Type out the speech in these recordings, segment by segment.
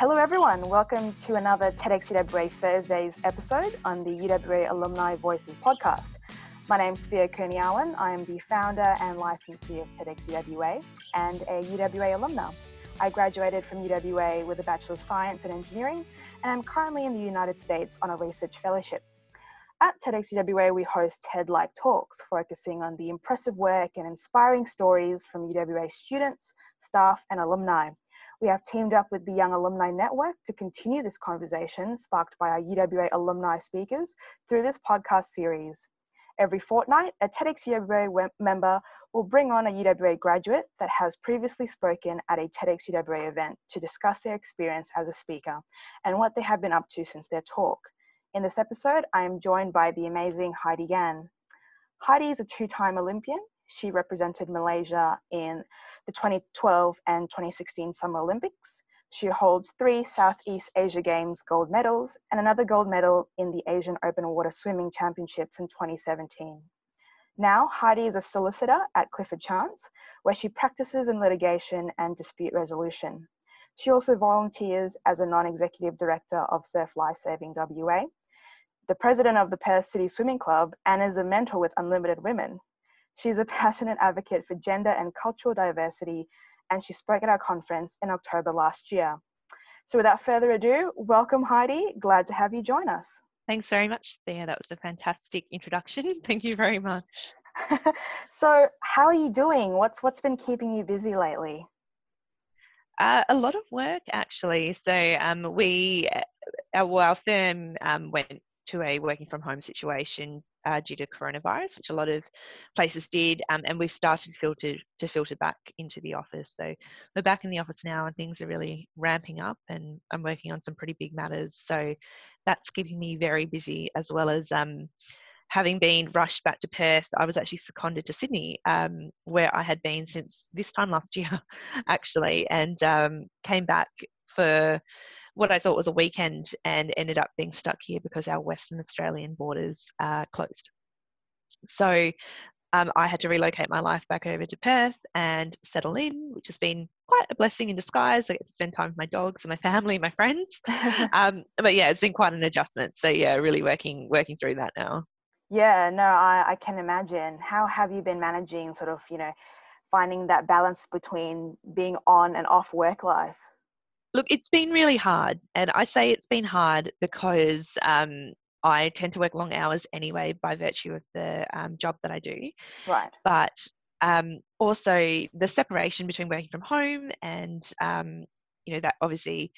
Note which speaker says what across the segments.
Speaker 1: Hello, everyone. Welcome to another TEDx UWA Thursdays episode on the UWA Alumni Voices podcast. My name is Thea Kurniawan. I am the founder and licensee of TEDx UWA and a UWA alumna. I graduated from UWA with a Bachelor of Science in Engineering and I'm currently in the United States on a research fellowship. At TEDx UWA, we host TED like talks focusing on the impressive work and inspiring stories from UWA students, staff, and alumni. We have teamed up with the Young Alumni Network to continue this conversation sparked by our UWA alumni speakers through this podcast series. Every fortnight, a TEDx UWA member will bring on a UWA graduate that has previously spoken at a TEDx UWA event to discuss their experience as a speaker and what they have been up to since their talk. In this episode, I am joined by the amazing Heidi Gan. Heidi is a two time Olympian. She represented Malaysia in the 2012 and 2016 Summer Olympics. She holds three Southeast Asia Games gold medals and another gold medal in the Asian Open Water Swimming Championships in 2017. Now, Heidi is a solicitor at Clifford Chance, where she practices in litigation and dispute resolution. She also volunteers as a non executive director of Surf Lifesaving WA, the president of the Perth City Swimming Club, and is a mentor with Unlimited Women. She's a passionate advocate for gender and cultural diversity, and she spoke at our conference in October last year. So, without further ado, welcome, Heidi. Glad to have you join us.
Speaker 2: Thanks very much, Thea. That was a fantastic introduction. Thank you very much.
Speaker 1: so, how are you doing? What's what's been keeping you busy lately?
Speaker 2: Uh, a lot of work actually. So um, we, uh, our, well, our firm um, went to a working from home situation uh, due to coronavirus, which a lot of places did, um, and we've started filter, to filter back into the office. So we're back in the office now, and things are really ramping up, and I'm working on some pretty big matters. So that's keeping me very busy, as well as um, having been rushed back to Perth, I was actually seconded to Sydney, um, where I had been since this time last year, actually, and um, came back for what I thought was a weekend and ended up being stuck here because our Western Australian borders are closed. So um, I had to relocate my life back over to Perth and settle in, which has been quite a blessing in disguise. I get to spend time with my dogs and my family, and my friends. um, but yeah, it's been quite an adjustment. So yeah, really working working through that now.
Speaker 1: Yeah, no, I, I can imagine. How have you been managing sort of, you know, finding that balance between being on and off work life?
Speaker 2: Look, it's been really hard. And I say it's been hard because um, I tend to work long hours anyway by virtue of the um, job that I do.
Speaker 1: Right.
Speaker 2: But um, also the separation between working from home and, um, you know, that obviously,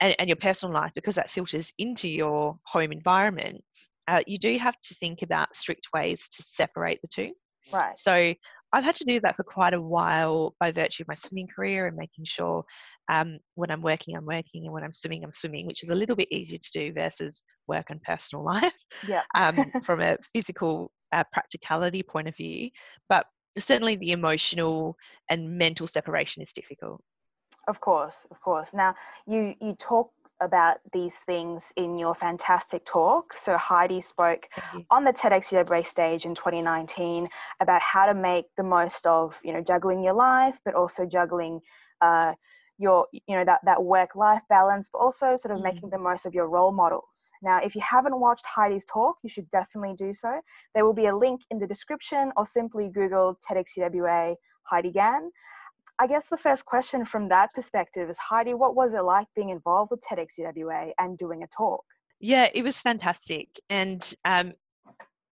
Speaker 2: and, and your personal life, because that filters into your home environment uh, you do have to think about strict ways to separate the two.
Speaker 1: Right.
Speaker 2: So I've had to do that for quite a while by virtue of my swimming career and making sure um, when I'm working, I'm working, and when I'm swimming, I'm swimming, which is a little bit easier to do versus work and personal life.
Speaker 1: Yeah.
Speaker 2: um, from a physical uh, practicality point of view, but certainly the emotional and mental separation is difficult.
Speaker 1: Of course, of course. Now you you talk about these things in your fantastic talk. So Heidi spoke on the TEDx stage in 2019 about how to make the most of you know juggling your life, but also juggling uh, your you know that that work life balance, but also sort of mm-hmm. making the most of your role models. Now, if you haven't watched Heidi's talk, you should definitely do so. There will be a link in the description, or simply Google TEDx UWA Heidi Gan. I guess the first question from that perspective is Heidi, what was it like being involved with TEDx UWA and doing a talk?
Speaker 2: Yeah, it was fantastic. And um,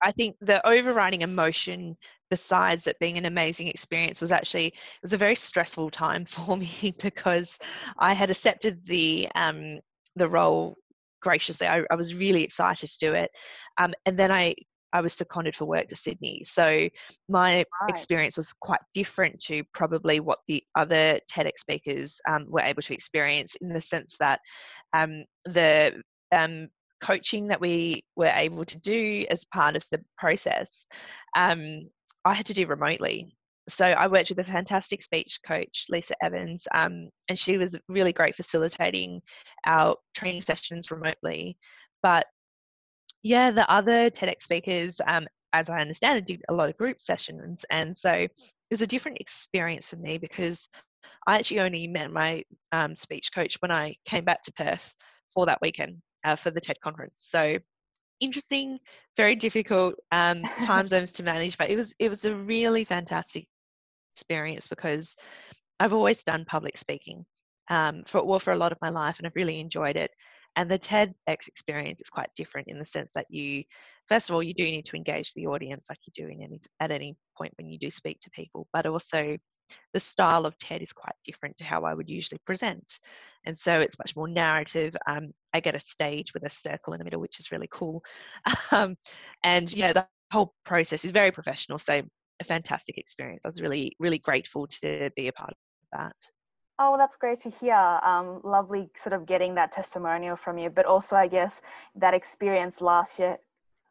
Speaker 2: I think the overriding emotion, besides it being an amazing experience, was actually it was a very stressful time for me because I had accepted the um, the role graciously. I, I, was really excited to do it, um, and then I I was seconded for work to Sydney. So my right. experience was quite different to probably what the other TEDx speakers um, were able to experience in the sense that um, the um, coaching that we were able to do as part of the process, um, I had to do remotely. So I worked with a fantastic speech coach, Lisa Evans, um, and she was really great facilitating our training sessions remotely. But yeah, the other TEDx speakers, um, as I understand it, did a lot of group sessions. And so it was a different experience for me because I actually only met my um, speech coach when I came back to Perth for that weekend uh, for the TED conference. So interesting, very difficult um, time zones to manage, but it was it was a really fantastic experience because I've always done public speaking um, for well for a lot of my life, and I've really enjoyed it. And the TEDx experience is quite different in the sense that you, first of all, you do need to engage the audience like you do in any at any point when you do speak to people, but also the style of TED is quite different to how I would usually present. And so it's much more narrative. Um, I get a stage with a circle in the middle, which is really cool. Um, and yeah, the whole process is very professional. So a fantastic experience. I was really, really grateful to be a part of that.
Speaker 1: Oh, well, that's great to hear. Um, lovely sort of getting that testimonial from you, but also I guess that experience last year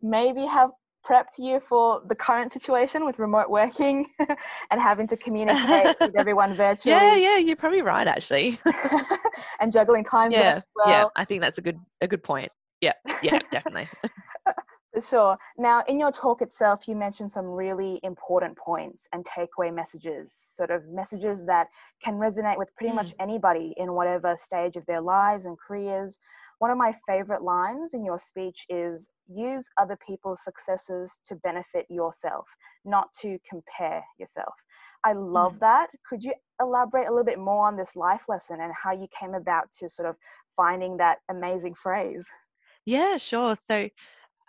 Speaker 1: maybe have prepped you for the current situation with remote working and having to communicate with everyone virtually.
Speaker 2: Yeah, yeah, you're probably right actually.
Speaker 1: and juggling time
Speaker 2: yeah,
Speaker 1: well.
Speaker 2: Yeah, I think that's a good a good point. Yeah, yeah, definitely.
Speaker 1: Sure. Now, in your talk itself, you mentioned some really important points and takeaway messages, sort of messages that can resonate with pretty mm. much anybody in whatever stage of their lives and careers. One of my favorite lines in your speech is use other people's successes to benefit yourself, not to compare yourself. I love mm. that. Could you elaborate a little bit more on this life lesson and how you came about to sort of finding that amazing phrase?
Speaker 2: Yeah, sure. So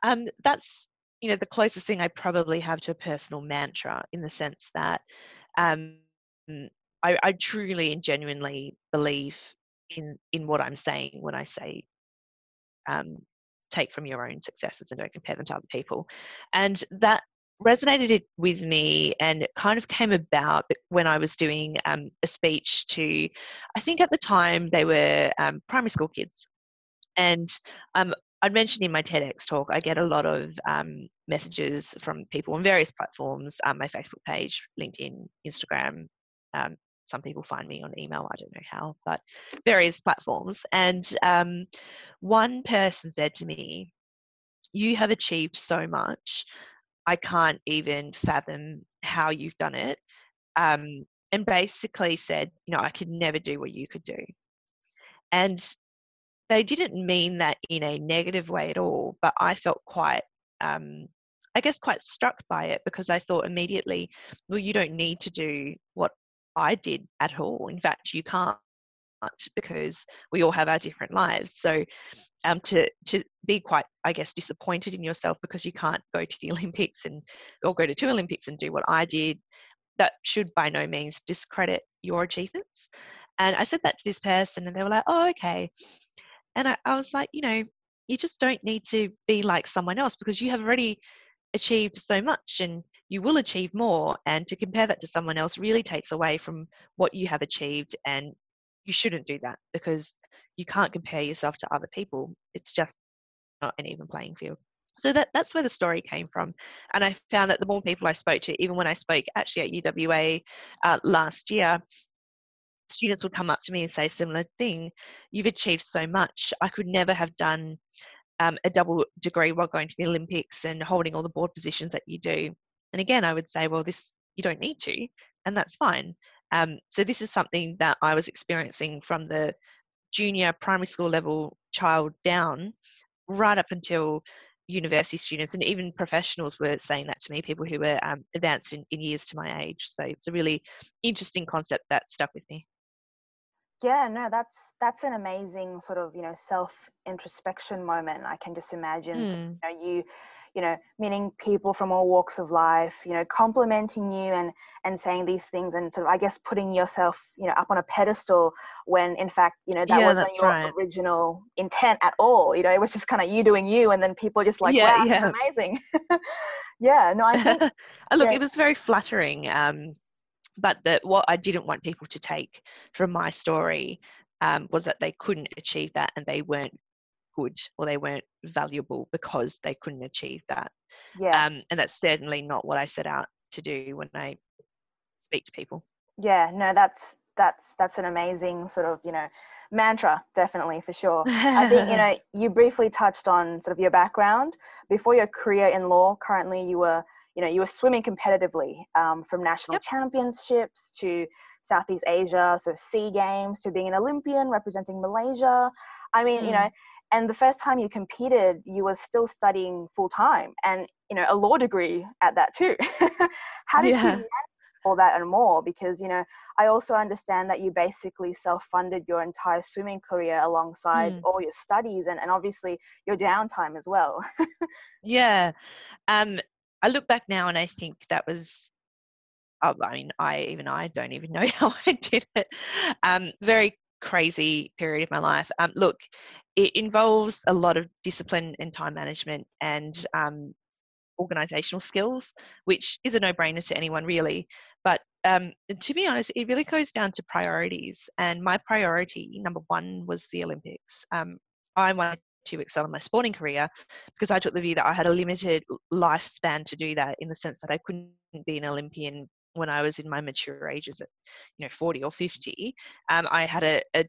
Speaker 2: um, that's you know the closest thing I probably have to a personal mantra in the sense that um, I, I truly and genuinely believe in in what I'm saying when I say um, take from your own successes and don't compare them to other people, and that resonated with me and it kind of came about when I was doing um, a speech to, I think at the time they were um, primary school kids. And um, I'd mentioned in my TEDx talk, I get a lot of um, messages from people on various platforms, um, my Facebook page, LinkedIn, Instagram. Um, some people find me on email, I don't know how, but various platforms. And um, one person said to me, You have achieved so much. I can't even fathom how you've done it. Um, and basically said, You know, I could never do what you could do. And they didn't mean that in a negative way at all, but I felt quite, um, I guess, quite struck by it because I thought immediately, well, you don't need to do what I did at all. In fact, you can't because we all have our different lives. So um, to to be quite, I guess, disappointed in yourself because you can't go to the Olympics and or go to two Olympics and do what I did, that should by no means discredit your achievements. And I said that to this person, and they were like, "Oh, okay." And I, I was like, you know, you just don't need to be like someone else because you have already achieved so much and you will achieve more. And to compare that to someone else really takes away from what you have achieved. And you shouldn't do that because you can't compare yourself to other people. It's just not an even playing field. So that, that's where the story came from. And I found that the more people I spoke to, even when I spoke actually at UWA uh, last year, students would come up to me and say similar thing you've achieved so much. I could never have done um, a double degree while going to the olympics and holding all the board positions that you do. And again i would say well this you don't need to and that's fine. Um, so this is something that i was experiencing from the junior primary school level child down right up until university students and even professionals were saying that to me people who were um, advanced in, in years to my age. So it's a really interesting concept that stuck with me
Speaker 1: yeah, no, that's that's an amazing sort of you know self introspection moment. I can just imagine mm. you, know, you, you know, meeting people from all walks of life, you know, complimenting you and and saying these things and sort of I guess putting yourself you know up on a pedestal when in fact you know that yeah, wasn't your right. original intent at all. You know, it was just kind of you doing you, and then people just like, yeah, wow, yeah. amazing. yeah, no, I think.
Speaker 2: Look,
Speaker 1: yeah.
Speaker 2: it was very flattering. Um, but that what I didn't want people to take from my story um, was that they couldn't achieve that and they weren't good or they weren't valuable because they couldn't achieve that. Yeah. Um, and that's certainly not what I set out to do when I speak to people.
Speaker 1: Yeah, no, that's that's that's an amazing sort of you know mantra definitely for sure i think you know you briefly touched on sort of your background before your career in law currently you were you know you were swimming competitively um, from national yep. championships to Southeast Asia, so SEA Games, to being an Olympian representing Malaysia. I mean, mm. you know, and the first time you competed, you were still studying full time and, you know, a law degree at that too. How did yeah. you all that and more because you know i also understand that you basically self-funded your entire swimming career alongside mm. all your studies and, and obviously your downtime as well
Speaker 2: yeah um i look back now and i think that was i mean i even i don't even know how i did it um very crazy period of my life um look it involves a lot of discipline and time management and um, organizational skills, which is a no brainer to anyone really. But um, to be honest, it really goes down to priorities. And my priority, number one, was the Olympics. Um, I wanted to excel in my sporting career because I took the view that I had a limited lifespan to do that in the sense that I couldn't be an Olympian when I was in my mature ages at you know 40 or 50 um, I had a, a,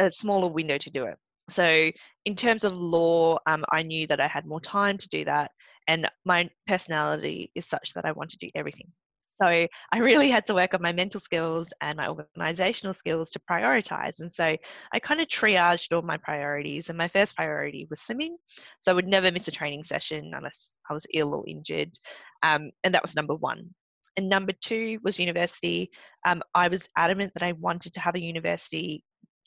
Speaker 2: a, smaller window to do it so in terms of law um, I knew that I had more time to do that and my personality is such that I want to do everything. So I really had to work on my mental skills and my organizational skills to prioritize. And so I kind of triaged all my priorities. And my first priority was swimming. So I would never miss a training session unless I was ill or injured. Um, and that was number one. And number two was university. Um, I was adamant that I wanted to have a university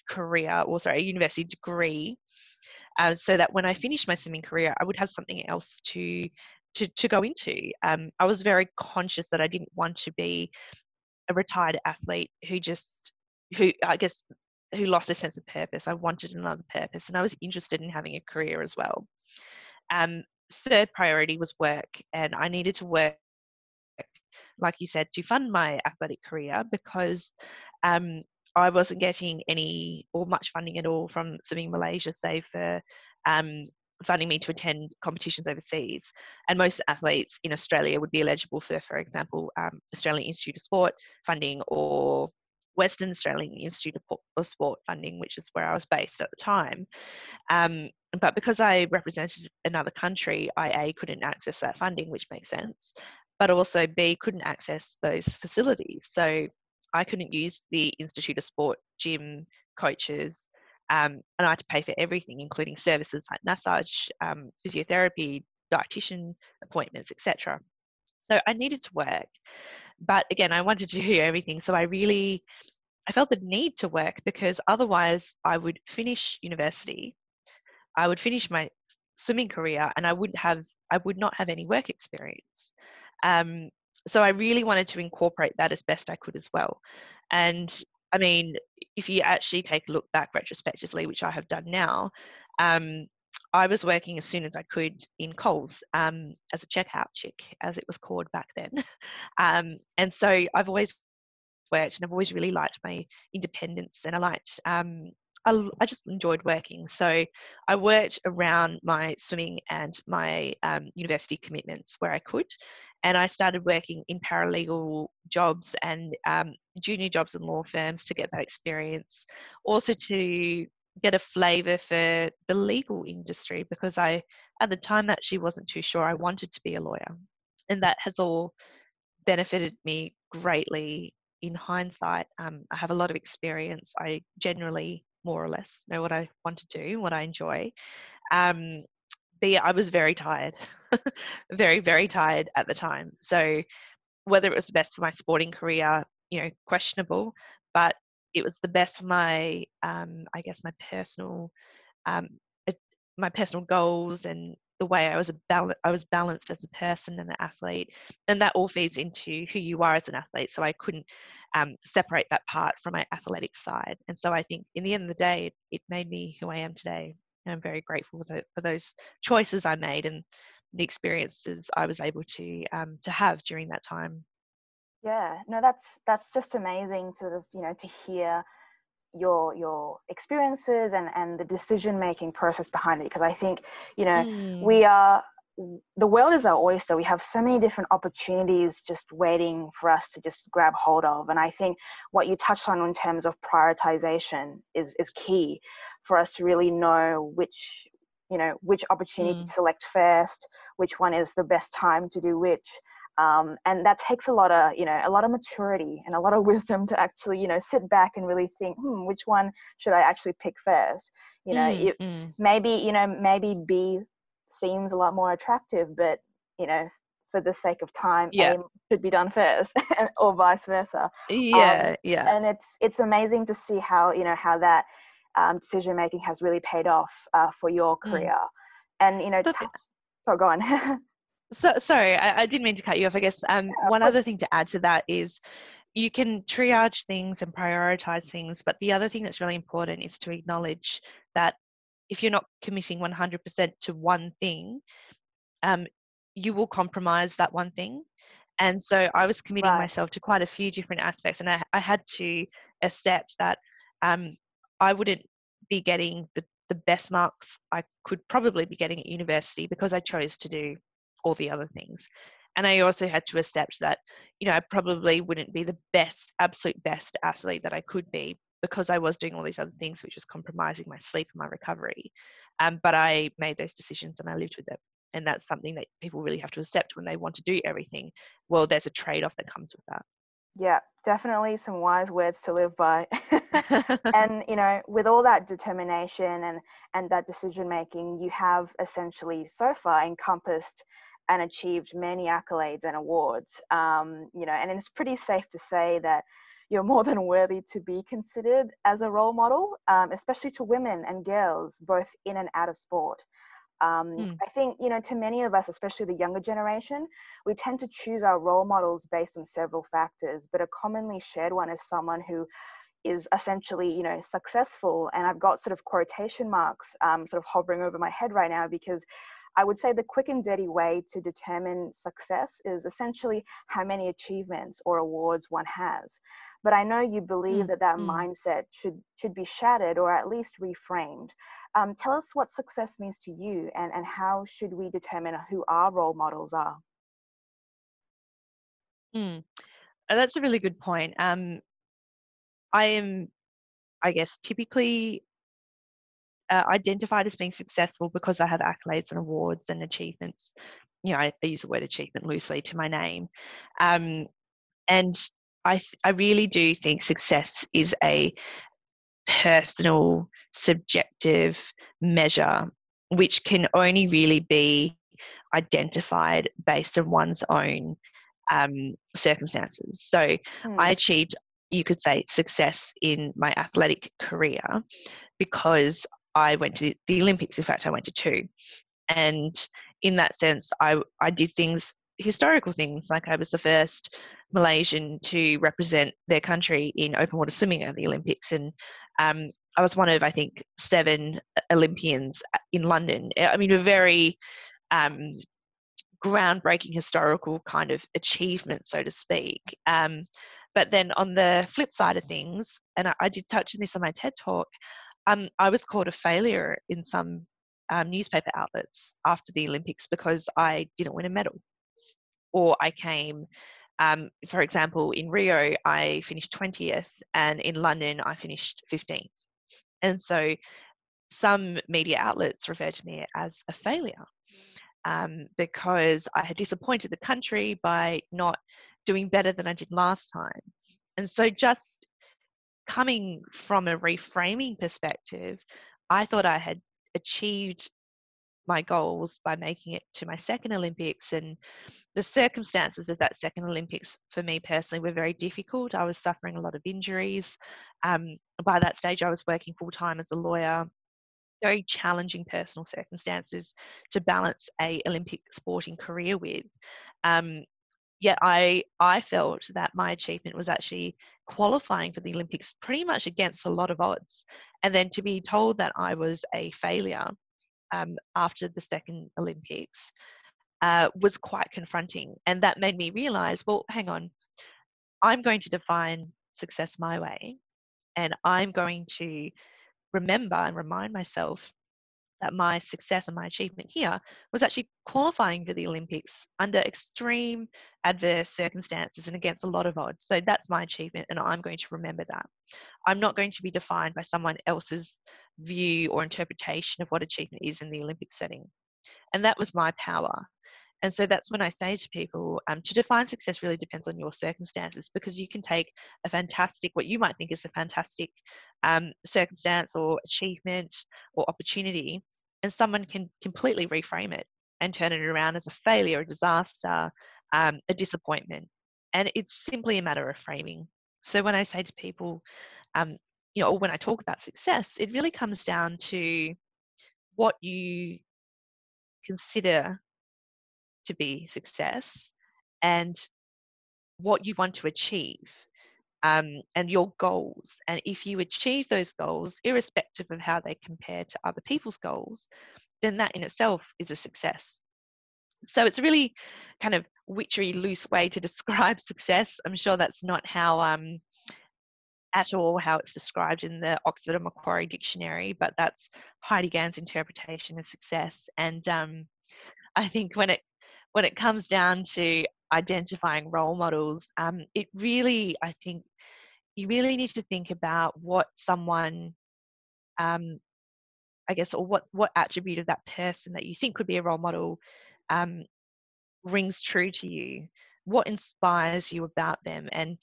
Speaker 2: career, or sorry, a university degree uh, so that when I finished my swimming career, I would have something else to to, to go into. Um, I was very conscious that I didn't want to be a retired athlete who just who I guess who lost a sense of purpose. I wanted another purpose, and I was interested in having a career as well. Um, third priority was work, and I needed to work, like you said, to fund my athletic career because um, I wasn't getting any or much funding at all from Swimming Malaysia, save for um, funding me to attend competitions overseas. And most athletes in Australia would be eligible for, for example, um, Australian Institute of Sport funding or Western Australian Institute of Sport funding, which is where I was based at the time. Um, but because I represented another country, I A couldn't access that funding, which makes sense, but also B couldn't access those facilities. So I couldn't use the Institute of Sport gym coaches, um, and I had to pay for everything, including services like massage, um, physiotherapy, dietitian appointments, etc. So I needed to work, but again, I wanted to do everything. So I really, I felt the need to work because otherwise I would finish university, I would finish my swimming career, and I wouldn't have, I would not have any work experience. Um, so I really wanted to incorporate that as best I could as well. And I mean, if you actually take a look back retrospectively, which I have done now, um, I was working as soon as I could in Coles um, as a checkout chick, as it was called back then. um, and so I've always worked and I've always really liked my independence and I liked um, I, I just enjoyed working. So I worked around my swimming and my um, university commitments where I could. And I started working in paralegal jobs and um, junior jobs in law firms to get that experience. Also to get a flavour for the legal industry because I, at the time, actually wasn't too sure I wanted to be a lawyer. And that has all benefited me greatly in hindsight. Um, I have a lot of experience. I generally more or less know what I want to do, what I enjoy. Um, yeah, I was very tired, very, very tired at the time. So whether it was the best for my sporting career, you know, questionable, but it was the best for my, um, I guess, my personal, um, my personal goals and the way I was a bal- I was balanced as a person and an athlete, and that all feeds into who you are as an athlete. So I couldn't um, separate that part from my athletic side. And so I think in the end of the day, it, it made me who I am today. And I'm very grateful for, those choices I made and the experiences I was able to um, to have during that time.
Speaker 1: Yeah, no, that's that's just amazing to you know to hear your your experiences and and the decision making process behind it because i think you know mm. we are the world is our oyster we have so many different opportunities just waiting for us to just grab hold of and i think what you touched on in terms of prioritization is is key for us to really know which you know which opportunity mm. to select first which one is the best time to do which Um, and that takes a lot of you know a lot of maturity and a lot of wisdom to actually you know sit back and really think hmm which one should i actually pick first you know
Speaker 2: Mm,
Speaker 1: it,
Speaker 2: mm.
Speaker 1: maybe you know maybe b seems a lot more attractive but you know for the sake of time
Speaker 2: Yeah.
Speaker 1: a should be done first or vice versa
Speaker 2: Yeah, yeah.
Speaker 1: and it's it's amazing to see how you know how that um, decision making has really paid off uh, for your
Speaker 2: Mm.
Speaker 1: career and you know touch, so go on
Speaker 2: So, sorry, I, I didn't mean to cut you off. I guess um,
Speaker 1: of
Speaker 2: one other thing to add to that is you can triage things and prioritize things, but the other thing that's really important is to acknowledge that if you're not committing 100% to one thing, um, you will compromise that one thing. And so I was committing
Speaker 1: Right.
Speaker 2: myself to quite a few different aspects, and I, I had to accept that um, I wouldn't be getting the, the best marks I could probably be getting at university because I chose to do all the other things. And I also had to accept that, you know, I probably wouldn't be the best, absolute best athlete that I could be because I was doing all these other things, which was compromising my sleep and my recovery. Um, but I made those decisions and I lived with them. And that's something that people really have to accept when they want to do everything. Well, there's a trade off that comes with that.
Speaker 1: yeah definitely some wise words to live by. and you know with all that determination and and that decision making you have essentially so far encompassed and achieved many accolades and awards um, you know and it's pretty safe to say that you're more than worthy to be considered as a role model um, especially to women and girls both in and out of sport um,
Speaker 2: Mm.
Speaker 1: I think, you know, to many of us, especially the younger generation, we tend to choose our role models based on several factors, but a commonly shared one is someone who is essentially, you know, successful. And I've got sort of quotation marks um, sort of hovering over my head right now because I would say the quick and dirty way to determine success is essentially how many achievements or awards one has. But I know you believe
Speaker 2: Mm,
Speaker 1: that that
Speaker 2: mm.
Speaker 1: mindset should should be shattered or at least reframed. Um, tell us what success means to you and, and how should we determine who our role models are?
Speaker 2: Mm. That's a really good point. Um, I am, I guess, typically uh, identified as being successful because I have accolades and awards and achievements. You know, I, I use the word achievement loosely to my name. Um, and I, I really do think success is a personal, subjective measure, which can only really be identified based on one's own um, circumstances. So
Speaker 1: Hmm,
Speaker 2: I achieved, you could say, success in my athletic career because I went to the Olympics. In fact, I went to two. And in that sense, I, I did things, historical things, like I was the first Malaysian to represent their country in open water swimming at the Olympics. And um, I was one of, I think, seven Olympians in London. I mean, a very um, groundbreaking historical kind of achievement, so to speak. Um, but then on the flip side of things, and I, I did touch on this on my TED talk, um, I was called a failure in some um, newspaper outlets after the Olympics because I didn't win a medal. Or I came, um, for example, in Rio, I finished 20th, and in London, I finished 15th. And so some media outlets refer to me as a failure um, because I had disappointed the country by not doing better than I did last time. And so, just coming from a reframing perspective, I thought I had achieved my goals by making it to my second Olympics. And the circumstances of that second Olympics for me personally were very difficult. I was suffering a lot of injuries. Um, by that stage, I was working full time as a lawyer very challenging personal circumstances to balance a Olympic sporting career with. Um, yet I I felt that my achievement was actually qualifying for the Olympics pretty much against a lot of odds, and then to be told that I was a failure um, after the second Olympics uh, was quite confronting, and that made me realize, well, hang on, I'm going to define success my way, and I'm going to remember and remind myself that my success and my achievement here was actually qualifying for the Olympics under extreme adverse circumstances and against a lot of odds. So that's my achievement, and I'm going to remember that. I'm not going to be defined by someone else's view or interpretation of what achievement is in the Olympic setting. And that was my power. And so that's when I say to people um, to define success really depends on your circumstances because you can take a fantastic, what you might think is a fantastic um, circumstance or achievement or opportunity, and someone can completely reframe it and turn it around as a failure, a disaster, um, a disappointment. And it's simply a matter of framing. So when I say to people, um, you know, or when I talk about success, it really comes down to what you consider to be success and what you want to achieve um, and your goals. And if you achieve those goals, irrespective of how they compare to other people's goals, then that in itself is a success. So it's really kind of witchery, loose way to describe success. I'm sure that's not how um, at all how it's described in the Oxford and Macquarie Dictionary, but that's Heidi Gan's interpretation of success. And um, I think when it when it comes down to identifying role models, um, it really, I think, you really need to think about what someone, um, I guess, or what what attribute of that person that you think could be a role model um, rings true to you. What inspires you about them, and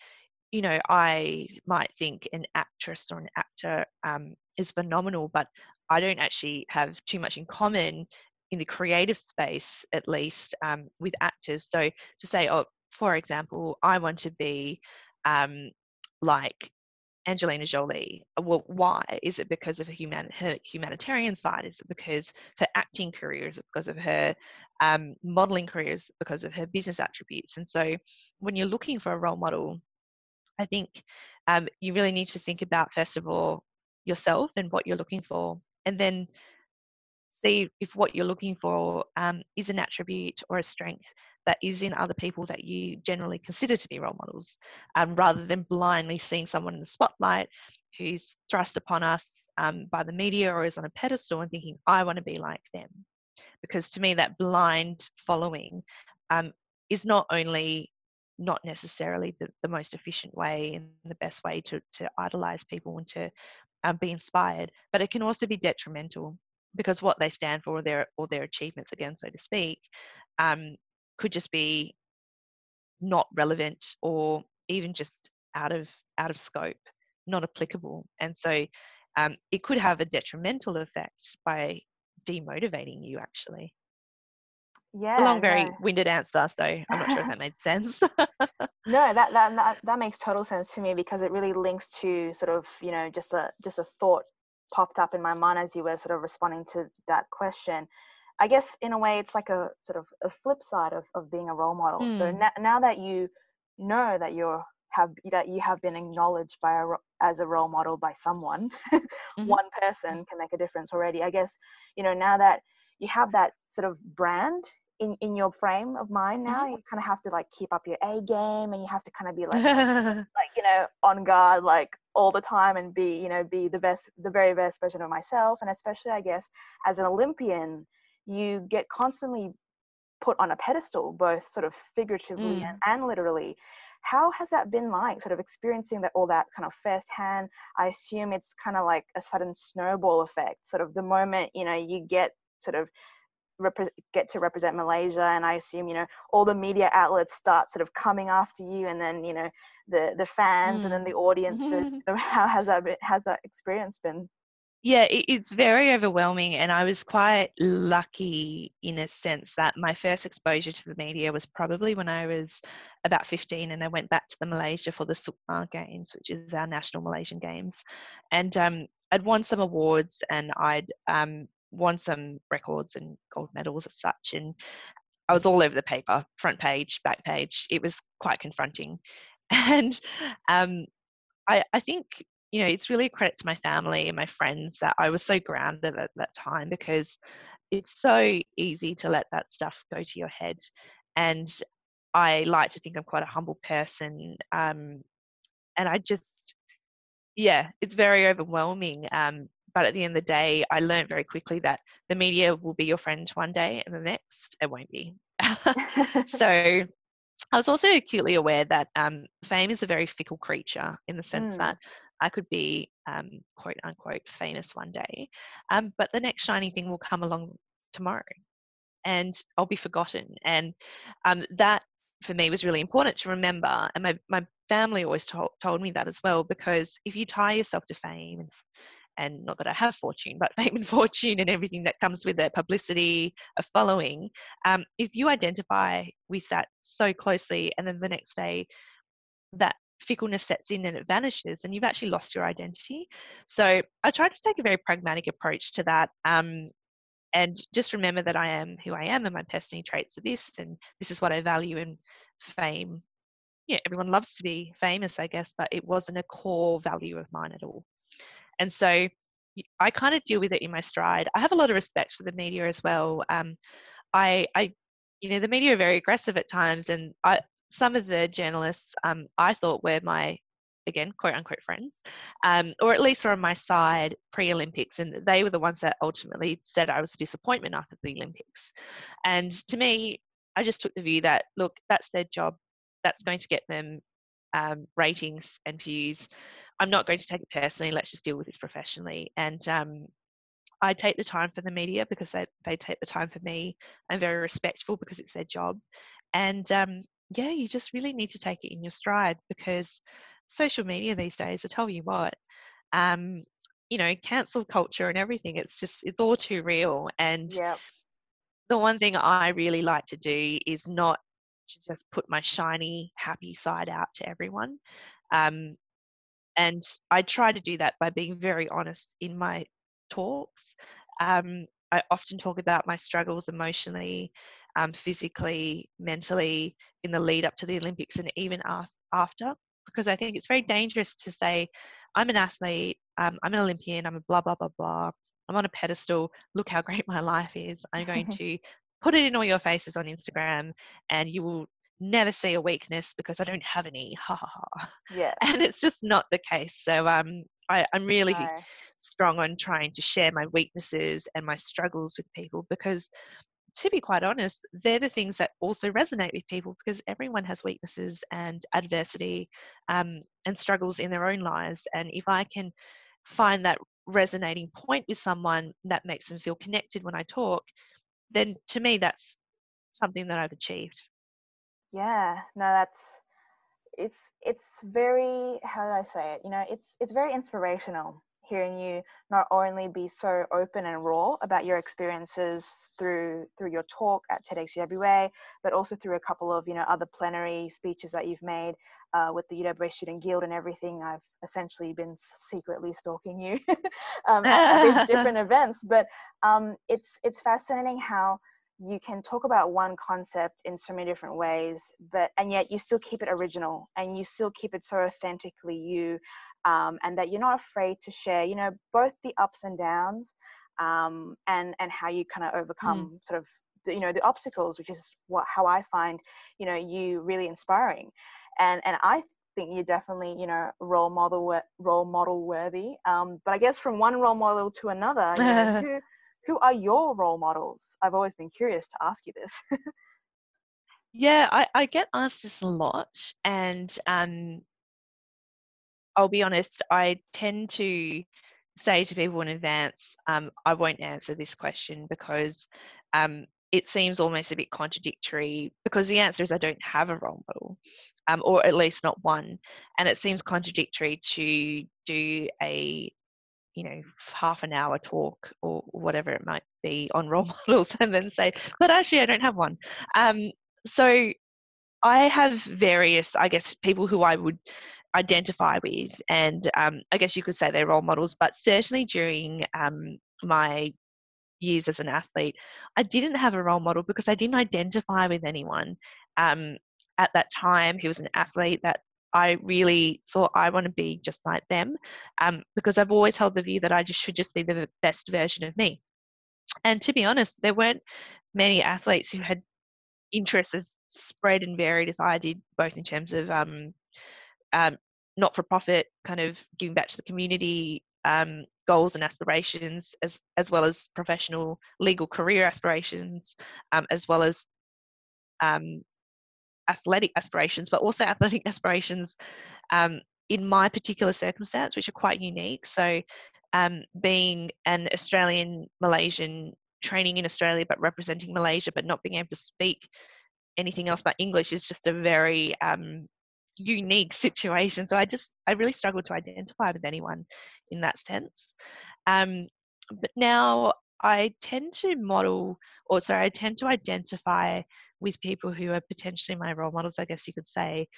Speaker 2: you know, I might think an actress or an actor um, is phenomenal, but I don't actually have too much in common in the creative space, at least, um, with actors. So to say, oh, for example, I want to be um, like Angelina Jolie. Well, why? Is it because of her, human, her humanitarian side? Is it because her acting career? Is it because of her um, modeling careers? Because of her business attributes? And so, when you're looking for a role model, I think um, you really need to think about, first of all, yourself and what you're looking for, and then see if what you're looking for um, is an attribute or a strength that is in other people that you generally consider to be role models, um, rather than blindly seeing someone in the spotlight who's thrust upon us um, by the media or is on a pedestal and thinking, I want to be like them. Because to me, that blind following um, is not only not necessarily the, the most efficient way and the best way to, to idolize people and to um, be inspired, but it can also be detrimental because what they stand for or their or their achievements again, so to speak, um, could just be not relevant or even just out of out of scope, not applicable, and so um, it could have a detrimental effect by demotivating you actually.
Speaker 1: Yeah,
Speaker 2: it's a long, very no. winded answer, so I'm not sure if that made sense.
Speaker 1: no, that, that that that makes total sense to me because it really links to sort of you know just a just a thought popped up in my mind as you were sort of responding to that question. I guess in a way it's like a sort of a flip side of, of being a role model. Mm. So now, now that you know that you're have that you have been acknowledged by a, as a role model by someone, mm-hmm. one person can make a difference already. I guess you know now that you have that sort of brand in, in your frame of mind now mm-hmm. you kind of have to like keep up your a game and you have to kind of be like like you know on guard like all the time and be you know be the best the very best version of myself and especially i guess as an olympian you get constantly put on a pedestal both sort of figuratively mm. and, and literally how has that been like sort of experiencing that all that kind of firsthand i assume it's kind of like a sudden snowball effect sort of the moment you know you get sort of get to represent Malaysia, and I assume you know all the media outlets start sort of coming after you, and then you know the the fans mm. and then mm. the audience. how has that been, has that experience been?
Speaker 2: Yeah, it's very overwhelming, and I was quite lucky in a sense that my first exposure to the media was probably when I was about 15, and I went back to the Malaysia for the Sukma Games, which is our national Malaysian games, and um, I'd won some awards, and I'd um, won some records and gold medals as such. And I was all over the paper, front page, back page. It was quite confronting. And um, I, I think, you know, it's really a credit to my family and my friends that I was so grounded at that time because it's so easy to let that stuff go to your head. And I like to think I'm quite a humble person. Um, and I just, yeah, it's very overwhelming. Um, but at the end of the day, I learned very quickly that the media will be your friend one day and the next it won't be. so I was also acutely aware that um, fame is a very fickle creature in the sense mm. that I could be um, quote unquote famous one day, um, but the next shiny thing will come along tomorrow. and I'll be forgotten. And um, that for me was really important to remember. And my, my family always told, told me that as well, because if you tie yourself to fame and and not that I have fortune, but fame and fortune and everything that comes with it, publicity, a following, um, if you identify with that so closely and then the next day that fickleness sets in and it vanishes and you've actually lost your identity. So I tried to take a very pragmatic approach to that. Um, and just remember that I am who I am and my personality traits are this and this is what I value in fame. Yeah, everyone loves to be famous, I guess, but it wasn't a core value of mine at all. And so I kind of deal with it in my stride. I have a lot of respect for the media as well. Um, I, I, you know, the media are very aggressive at times, and I, some of the journalists um, I thought were my again quote unquote friends um, or at least were on my side pre-olympics and they were the ones that ultimately said i was a disappointment after the olympics and to me i just took the view that look that's their job that's going to get them um, ratings and views i'm not going to take it personally let's just deal with this professionally and um, I take the time for the media because they, they take the time for me. I'm very respectful because it's their job. And um, yeah, you just really need to take it in your stride because social media these days, I tell you what, um, you know, cancel culture and everything, it's just, it's all too real. And
Speaker 1: yep.
Speaker 2: the one thing I really like to do is not to just put my shiny, happy side out to everyone. Um, and I try to do that by being very honest in my talks. Um, I often talk about my struggles emotionally, um, physically, mentally in the lead up to the Olympics and even after, because I think it's very dangerous to say, I'm an athlete, um, I'm an Olympian, I'm a blah, blah, blah, blah. I'm on a pedestal. Look how great my life is. I'm going to put it in all your faces on Instagram and you will never see a weakness because I don't have any. Ha ha ha.
Speaker 1: Yeah.
Speaker 2: And it's just not the case. So um, I, am really no. strong on trying to share my weaknesses and my struggles with people because to be quite honest, they're the things that also resonate with people because everyone has weaknesses and adversity um, and struggles in their own lives. And if I can find that resonating point with someone that makes them feel connected when I talk, then to me, that's something that I've achieved.
Speaker 1: Yeah, no, that's it's it's very how do I say it? You know, it's it's very inspirational hearing you not only be so open and raw about your experiences through through your talk at TEDx UWA, but also through a couple of you know other plenary speeches that you've made uh, with the UWA Student Guild and everything. I've essentially been secretly stalking you um, at, at, these different events, but um, it's it's fascinating how you can talk about one concept in so many different ways but and yet you still keep it original and you still keep it so authentically you um, and that you're not afraid to share you know both the ups and downs um, and and how you kind of overcome mm. sort of the, you know the obstacles which is what how i find you know you really inspiring and and i think you're definitely you know role model role model worthy um, but i guess from one role model to another you know, who, who are your role models i've always been curious to ask you this
Speaker 2: yeah I, I get asked this a lot and um, I'll be honest, I tend to say to people in advance, um, I won't answer this question because um, it seems almost a bit contradictory because the answer is I don't have a role model, um, or at least not one. And it seems contradictory to do a you know half an hour talk or whatever it might be on role models and then say but actually i don't have one um, so i have various i guess people who i would identify with. And um, I guess you could say they're role models, but certainly during um, my years as an athlete, I didn't have a role model because I didn't identify with anyone um, at that time who was an athlete that I really thought I want to be just like them um, because I've always held the view that I just should just be the best version of me. And to be honest, there weren't many athletes who had interests as spread and varied as I did, both in terms of um, um, not for profit kind of giving back to the community um, goals and aspirations as as well as professional legal career aspirations um, as well as um, athletic aspirations but also athletic aspirations um, in my particular circumstance which are quite unique so um, being an australian malaysian training in Australia but representing Malaysia but not being able to speak anything else but English is just a very um, unique situation. So I just I really struggled to identify with anyone in that sense. Um, but now I tend to model, or sorry, I tend to identify with people who are potentially my role models, I guess you could say.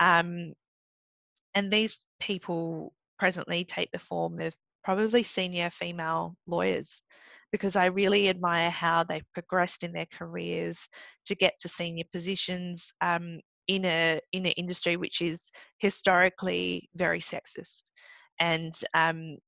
Speaker 2: Um, and these people presently take the form of probably senior female lawyers because I really admire how they've progressed in their careers to get to senior positions um, in a in an industry which is historically very sexist, and um,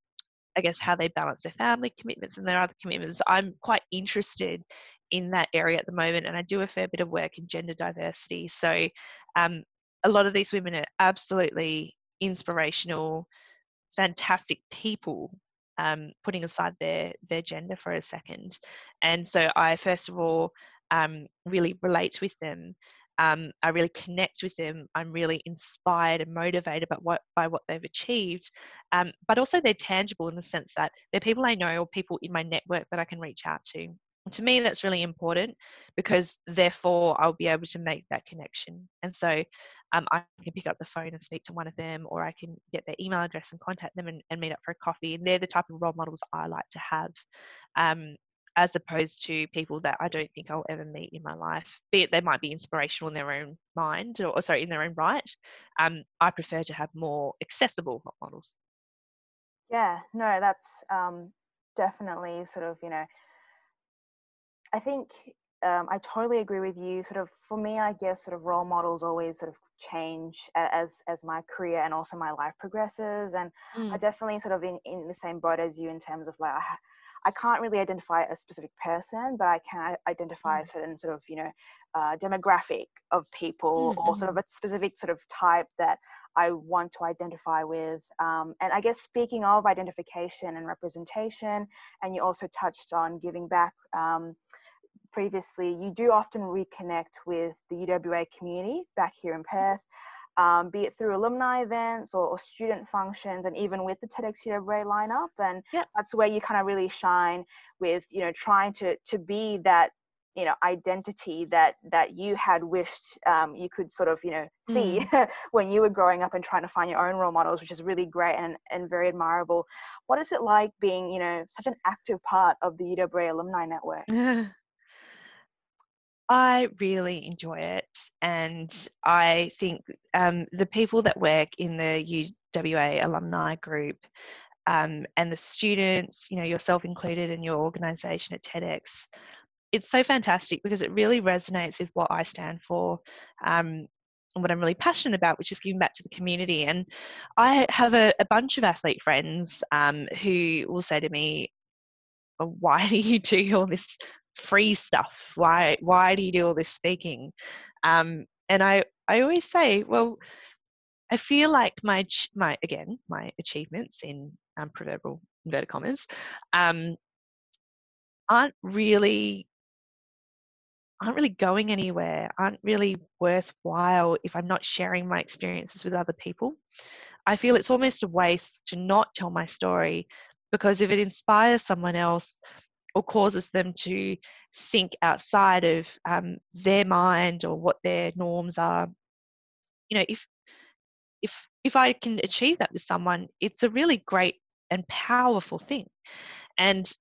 Speaker 2: I guess how they balance their family commitments and their other commitments. I'm quite interested in that area at the moment, and I do a fair bit of work in gender diversity. So, um, a lot of these women are absolutely inspirational, fantastic people. Um, putting aside their their gender for a second, and so I first of all um, really relate with them um, I really connect with them. I'm really inspired and motivated by what by what they've achieved. Um, but also they're tangible in the sense that they're people I know or people in my network that I can reach out to. To me, that's really important because therefore I'll be able to make that connection. And so um, I can pick up the phone and speak to one of them, or I can get their email address and contact them and, and meet up for a coffee. And they're the type of role models I like to have. Um, as opposed to people that I don't think I'll ever meet in my life, be it they might be inspirational in their own mind or, or sorry, in their own right. Um, I prefer to have more accessible role models.
Speaker 1: Yeah, no, that's um, definitely sort of, you know, I think um, I totally agree with you. Sort of, for me, I guess sort of role models always sort of change as as my career and also my life progresses and mm. i definitely sort of in in the same boat as you in terms of like I, I can't really identify a specific person, but I can identify a mm. certain sort of, you know, uh, demographic of people mm-hmm. or sort of a specific sort of type that I want to identify with. Um, and I guess speaking of identification and representation, and you also touched on giving back um, previously, you do often reconnect with the UWA community back here in Perth um, be it through alumni events or, or, student functions and even with the TEDx UWA lineup. And yep. that's where you kind of really shine with, you know, trying to, to be that you know identity that that you had wished um, you could sort of you know see mm. when you were growing up and trying to find your own role models which is really great and, and very admirable what is it like being you know such an active part of the uwa alumni network
Speaker 2: I really enjoy it, and I think um, the people that work in the UWA alumni group um, and the students, you know, yourself included, in your organisation at TEDx, it's so fantastic because it really resonates with what I stand for. Um, and what I'm really passionate about, which is giving back to the community. And I have a, a bunch of athlete friends um, who will say to me, why do you do all this free stuff. Why why do you do all this speaking? Um, and i i always say well i feel like my my again my achievements in um, proverbial inverted commas um, aren't really aren't really going anywhere aren't really worthwhile if i'm not sharing my experiences with other people. I feel it's almost a waste to not tell my story because if it inspires someone else or causes them to think outside of um, their mind or what their norms are. You know if if if i can achieve that with someone it's a really great and powerful thing. And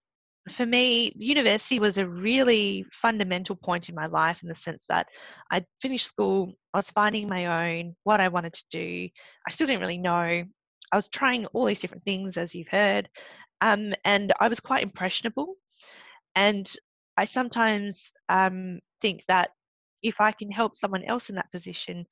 Speaker 2: for me university was a really fundamental point in my life in the sense that i'd finished school i was finding my own what i wanted to do. I still didn't really know. I was trying all these different things as you've heard. Um, and i was quite impressionable and I sometimes um, think that if I can help someone else in that position,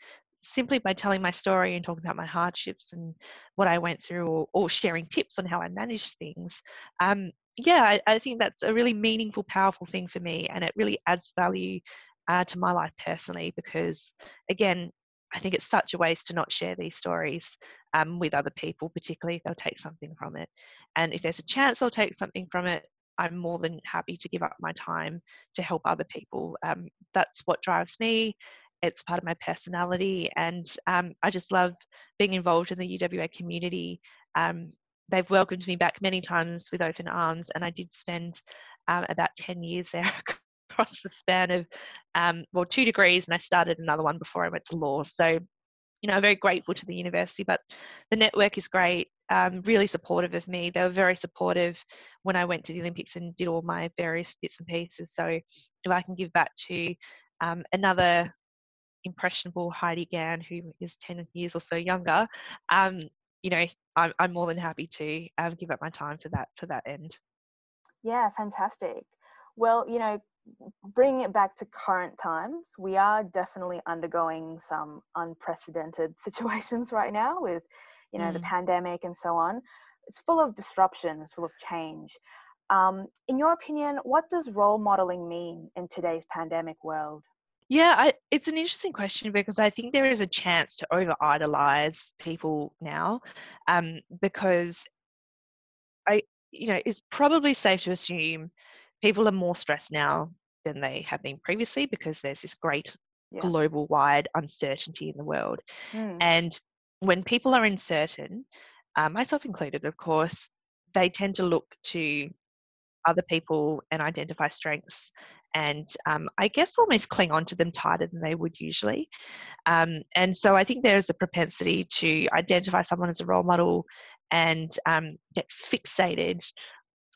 Speaker 2: simply by telling my story and talking about my hardships and what I went through, or, or sharing tips on how I manage things, um, yeah, I, I, think that's a really meaningful, powerful thing for me, and it really adds value uh, to my life personally because, again, I think it's such a waste to not share these stories um, with other people, particularly if they'll take something from it. And if there's a chance they'll take something from it, I'm more than happy to give up my time to help other people. Um, that's what drives me. It's part of my personality, and um, I just love being involved in the UWA community. Um, they've welcomed me back many times with open arms, and I did spend um, about 10 years there across the span of, um, well, two degrees, and I started another one before I went to law. So, you know, I'm very grateful to the university, but the network is great, um, really supportive of me. They were very supportive when I went to the Olympics and did all my various bits and pieces. So, if I can give back to um, another impressionable Heidi Gan, who is 10 years or so younger, um, you know, I'm, I'm more than happy to um, give up my time for that for that end.
Speaker 1: Yeah, fantastic. Well, you know, bringing it back to current times, we are definitely undergoing some unprecedented situations right now with, you know, mm. the pandemic and so on. It's full of disruption, it's full of change. Um, in your opinion, what does role modeling mean in today's pandemic world?
Speaker 2: Yeah, I, it's an interesting question because I think there is a chance to over idolize people now, um, because I, you know, it's probably safe to assume people are more stressed now than they have been previously because there's this great yeah. global wide uncertainty in the world, mm. and when people are uncertain, uh, myself included, of course, they tend to look to other people and identify strengths and um, I guess almost cling on to them tighter than they would usually. Um, and so I think there is a propensity to identify someone as a role model and um, get fixated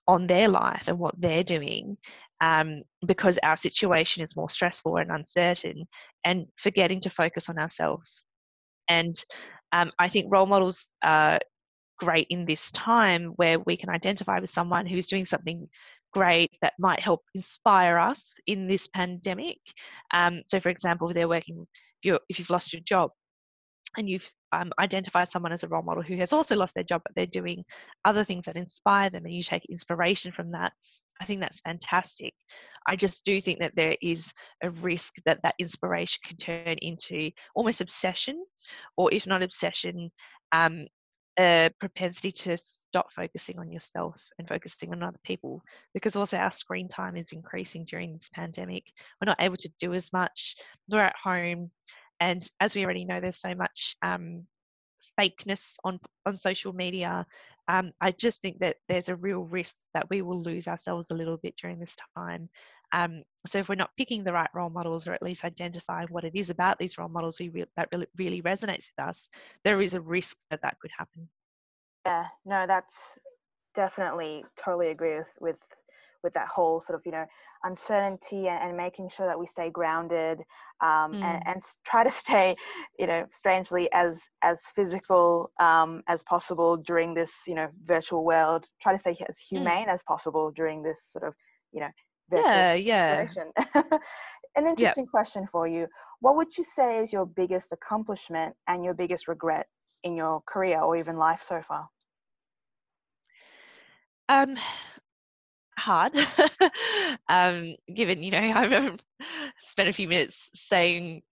Speaker 2: on their life and what they're doing um, because our situation is more stressful and uncertain and forgetting to focus on ourselves. And um, I think role models are great in this time where we can identify with someone who's doing something great that might help inspire us in this pandemic. Um, so, for example, if they're working, if, you if you've lost your job and you've um, identified someone as a role model who has also lost their job, but they're doing other things that inspire them, and you take inspiration from that, I think that's fantastic. I just do think that there is a risk that that inspiration can turn into almost obsession, or if not obsession, um, a propensity to stop focusing on yourself and focusing on other people because also our screen time is increasing during this pandemic. We're not able to do as much, we're at home. And as we already know, there's so much um, fakeness on, on social media. Um, I just think that there's a real risk that we will lose ourselves a little bit during this time. Um, so if we're not picking the right role models, or at least identifying what it is about these role models re- that really, really resonates with us, there is a risk that that could happen.
Speaker 1: Yeah, no, that's definitely totally agree with with, with that whole sort of you know uncertainty and, and making sure that we stay grounded um, mm. and, and try to stay you know strangely as as physical um, as possible during this you know virtual world try to stay as mm. humane mm. as possible during this sort of you know
Speaker 2: yeah, yeah.
Speaker 1: An interesting yep. question for you. What would you say is your biggest accomplishment and your biggest regret in your career or even life so far?
Speaker 2: Um, hard. um, given you know I've spent a few minutes saying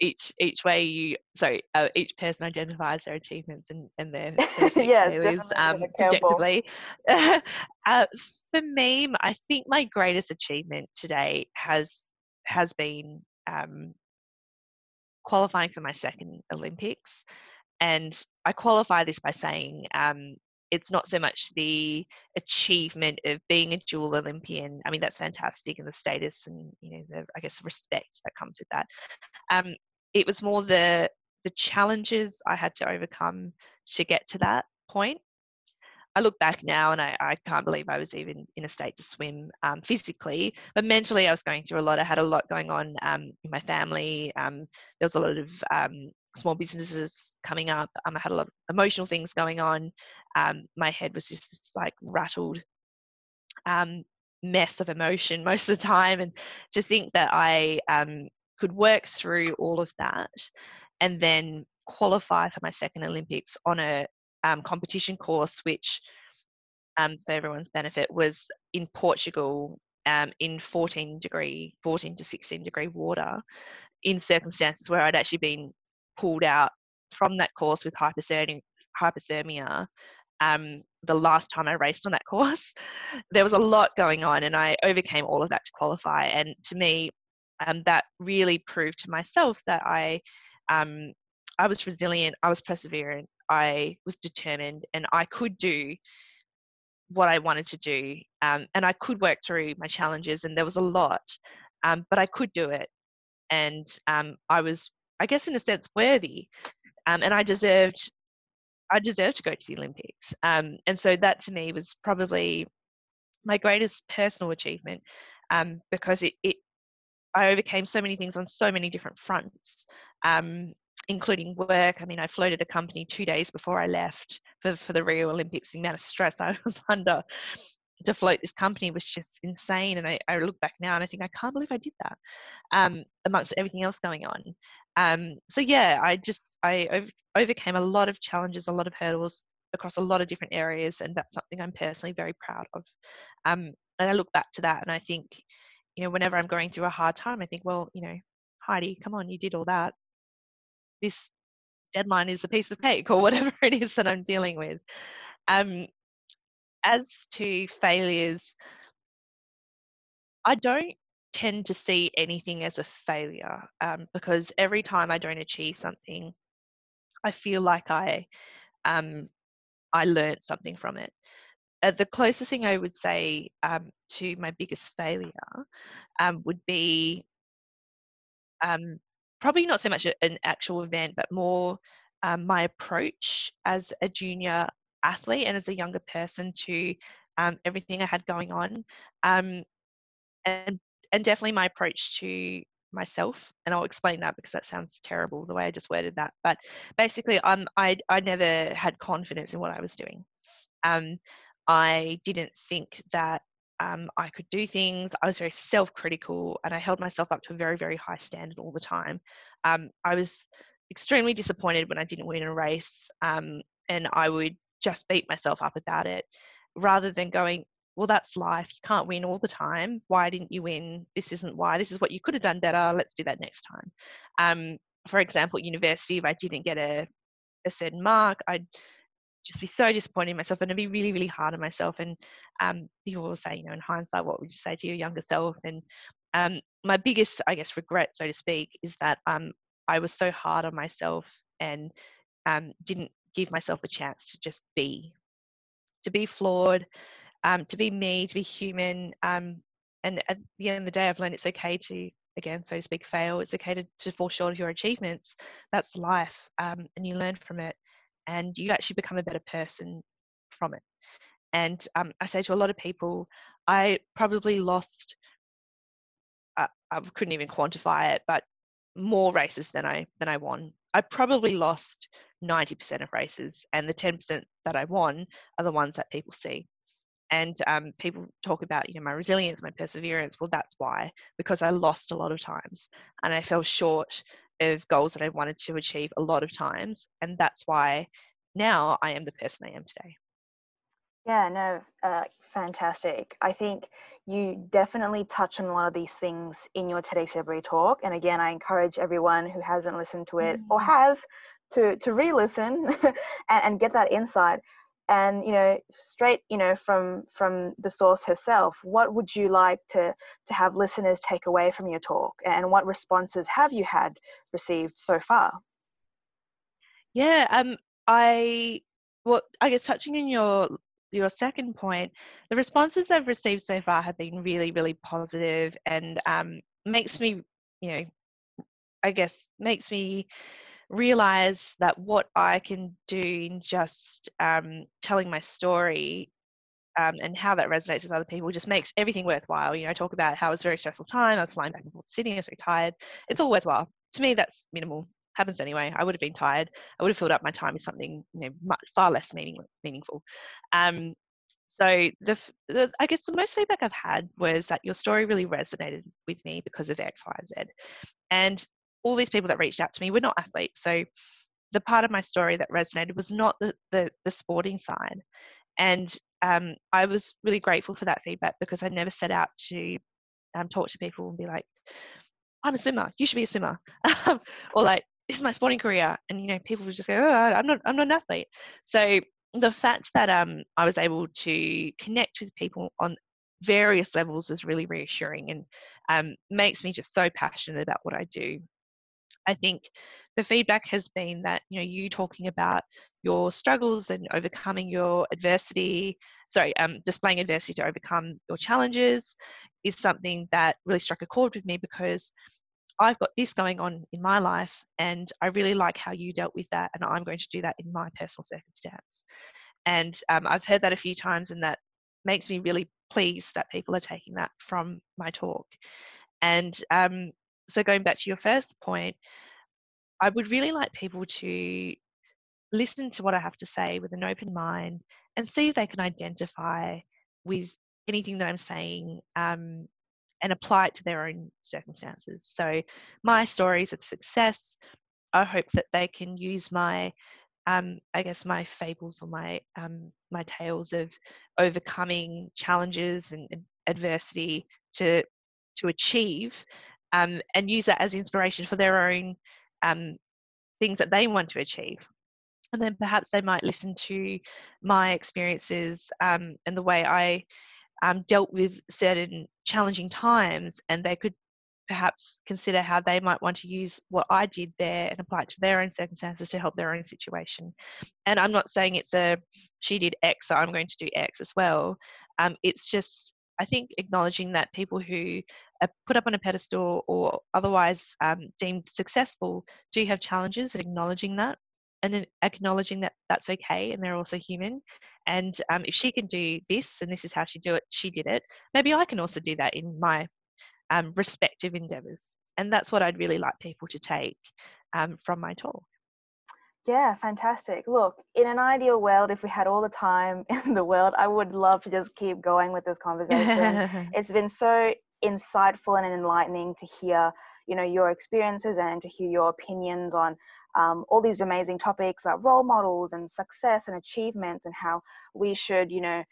Speaker 2: each each way you sorry uh, each person identifies their achievements and and their
Speaker 1: yeah, failures um,
Speaker 2: subjectively uh, for me i think my greatest achievement today has has been um, qualifying for my second olympics and i qualify this by saying um, it's not so much the achievement of being a dual Olympian. I mean, that's fantastic, and the status and you know, the I guess respect that comes with that. Um, it was more the the challenges I had to overcome to get to that point. I look back now and I, I can't believe I was even in a state to swim um, physically, but mentally I was going through a lot. I had a lot going on um, in my family. Um, there was a lot of um, small businesses coming up. Um, I had a lot of emotional things going on. Um, my head was just like rattled mess of emotion most of the time. And to think that I could work through all of that and then qualify for my second Olympics on a um, competition course, which, um, for everyone's benefit, was in Portugal um, in 14 degree, 14 to 16 degree water, in circumstances where I'd actually been pulled out from that course with hypothermia. um, the last time I raced on that course, there was a lot going on, and I overcame all of that to qualify. And to me, um, that really proved to myself that I um, I was resilient, I was perseverant, I was determined and I could do what I wanted to do. Um, and I could work through my challenges, and there was a lot, um, but I could do it. And um, I was, I guess, in a sense, worthy. Um, and I deserved, I deserved to go to the Olympics. Um, and so that to me was probably my greatest personal achievement um, because it, it, I overcame so many things on so many different fronts. Um, including work. I mean, I floated a company two days before I left for, for the Rio Olympics. The amount of stress I was under to float this company was just insane. And I, I look back now and I think, I can't believe I did that um, amongst everything else going on. Um, so, yeah, I just, I over, overcame a lot of challenges, a lot of hurdles across a lot of different areas. And that's something I'm personally very proud of. Um, and I look back to that and I think, you know, whenever I'm going through a hard time, I think, well, you know, Heidi, come on, you did all that this deadline is a piece of cake or whatever it is that I'm dealing with. Um, as to failures, I don't tend to see anything as a failure um, because every time I don't achieve something, I feel like I um, I learned something from it. Uh, the closest thing I would say um, to my biggest failure um, would be um, probably not so much an actual event, but more um, my approach as a junior athlete and as a younger person to everything I had going on, and and definitely my approach to myself. And I'll explain that because that sounds terrible the way I just worded that. But basically, I I never had confidence in what I was doing. Um, I didn't think that um, I could do things. I was very self critical and I held myself up to a very, very high standard all the time. Um, I was extremely disappointed when I didn't win a race um, and I would just beat myself up about it rather than going, well, that's life. You can't win all the time. Why didn't you win? This isn't why. This is what you could have done better. Let's do that next time. Um, for example, university, if I didn't get a, a certain mark, I'd just be so disappointed in myself and it'd be really, really hard on myself. And um, people will say, you know, in hindsight, what would you say to your younger self? And um, my biggest, I guess, regret, so to speak, is that um, I was so hard on myself and um, didn't give myself a chance to just be, to be flawed, um, to be me, to be human. Um, and at the end of the day, I've learned it's okay to again, so to speak, fail. It's okay to, to fall short of your achievements. That's life, um, and you learn from it and you actually become a better person from it. And um, I say to a lot of people, I probably lost, uh, I couldn't even quantify it, but more races than I than I won. I probably lost 90% of races, and the 10% that I won are the ones that people see. And um, people talk about, you know, my resilience, my perseverance. Well, that's why, because I lost a lot of times, and I fell short of goals that I wanted to achieve a lot of times. And that's why now I am the person I am today.
Speaker 1: Yeah, no, uh, fantastic. I think you definitely touch on a lot of these things in your TEDx talk. And again, I encourage everyone who hasn't listened to it mm-hmm. or has to to re-listen and, and get that insight and you know straight you know from from the source herself what would you like to to have listeners take away from your talk? And what responses have you had received so far?
Speaker 2: Yeah um i well i guess touching on your your second point the responses i've received so far have been really really positive and um makes me you know i guess makes me realize that what I can do in just um, telling my story um, and how that resonates with other people just makes everything worthwhile. You know, I talk about how it was a very stressful time. I was flying back and forth Sydney. I was very tired. It's all worthwhile. To me, that's minimal. Happens anyway. I would have been tired. I would have filled up my time with something, you know, much, far less meaning, meaningful. Um, so the, the, I guess the most feedback I've had was that your story really resonated with me because of X, Y, Z. And all these people that reached out to me were not athletes. So the part of my story that resonated was not the, the, the sporting side. And um, I was really grateful for that feedback because I never set out to um, talk to people and be like, I'm a swimmer, you should be a swimmer. or like, this is my sporting career. And, you know, people would just go, oh, I'm not, I'm not an athlete. So the fact that um, I was able to connect with people on various levels was really reassuring and um, makes me just so passionate about what I do I think the feedback has been that you know you talking about your struggles and overcoming your adversity, sorry, um, displaying adversity to overcome your challenges, is something that really struck a chord with me because I've got this going on in my life, and I really like how you dealt with that, and I'm going to do that in my personal circumstance. And um, I've heard that a few times, and that makes me really pleased that people are taking that from my talk. And um, so, going back to your first point, I would really like people to listen to what I have to say with an open mind and see if they can identify with anything that I'm saying um, and apply it to their own circumstances. So, my stories of success, I hope that they can use my, um, I guess, my fables or my um, my tales of overcoming challenges and, and adversity to to achieve, um, and use that as inspiration for their own um, things that they want to achieve. And then perhaps they might listen to my experiences um, and the way I um, dealt with certain challenging times, and they could perhaps consider how they might want to use what I did there and apply it to their own circumstances to help their own situation. And I'm not saying it's a she did X, so I'm going to do X as well. Um, it's just I think acknowledging that people who are put up on a pedestal or otherwise um, deemed successful do have challenges and acknowledging that and then acknowledging that that's okay and they're also human. And um, if she can do this and this is how she do it she did it maybe i can also do that in my um, respective endeavors. And that's what i'd really like people to take um, from my talk
Speaker 1: yeah, fantastic. Look, in an ideal world, if we had all the time in the world, I would love to just keep going with this conversation. it's been so insightful and enlightening to hear, you know, your experiences and to hear your opinions on um, all these amazing topics about role models and success and achievements and how we should, you know,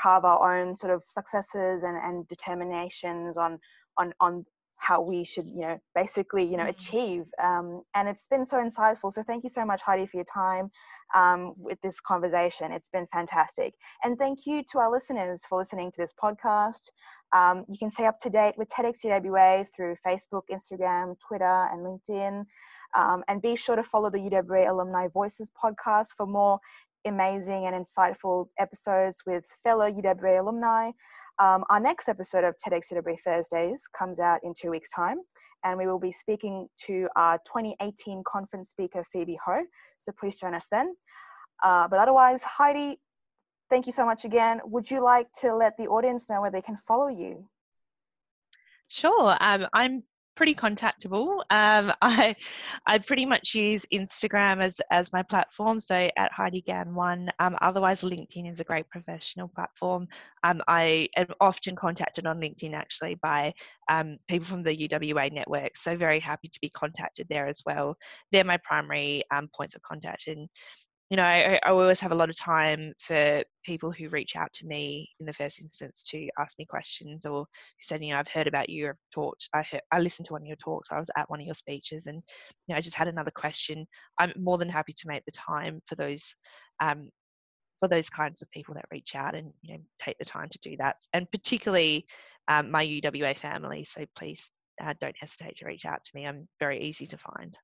Speaker 1: carve our own sort of successes and, and determinations on on on how we should you know basically you know mm-hmm. achieve um, and it's been so insightful so thank you so much heidi for your time um, with this conversation it's been fantastic and thank you to our listeners for listening to this podcast um, you can stay up to date with tedx uwa through facebook instagram twitter and linkedin um, and be sure to follow the UWA Alumni Voices podcast for more amazing and insightful episodes with fellow UWA alumni. Um, our next episode of TEDx UWA Thursdays comes out in two weeks' time, and we will be speaking to our 2018 conference speaker, Phoebe Ho. So please join us then. Uh, but otherwise, Heidi, thank you so much again. Would you like to let the audience know where they can follow you?
Speaker 2: Sure. Um, I'm pretty contactable. Um, I I pretty much use Instagram as as my platform, so at Heidi Gan one. Um, otherwise, LinkedIn is a great professional platform. Um, I am often contacted on LinkedIn actually by um, people from the UWA network, so very happy to be contacted there as well. They're my primary um, points of contact, and you know, I, I, always have a lot of time for people who reach out to me in the first instance to ask me questions or who said, you know, I've heard about you, I've talked, I, heard, I listened to one of your talks, I was at one of your speeches, and you know, I just had another question. I'm more than happy to make the time for those, um, for those kinds of people that reach out and you know take the time to do that, and particularly um, my UWA family. So please uh, don't hesitate to reach out to me. I'm very easy to find.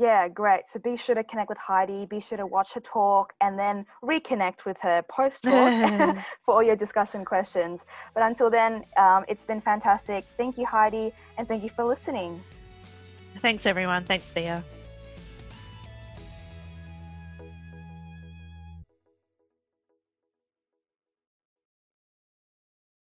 Speaker 1: Yeah, great. So be sure to connect with Heidi, be sure to watch her talk, and then reconnect with her post talk for all your discussion questions. But until then, um, it's been fantastic. Thank you, Heidi, and thank you for listening.
Speaker 2: Thanks, everyone. Thanks, Thea.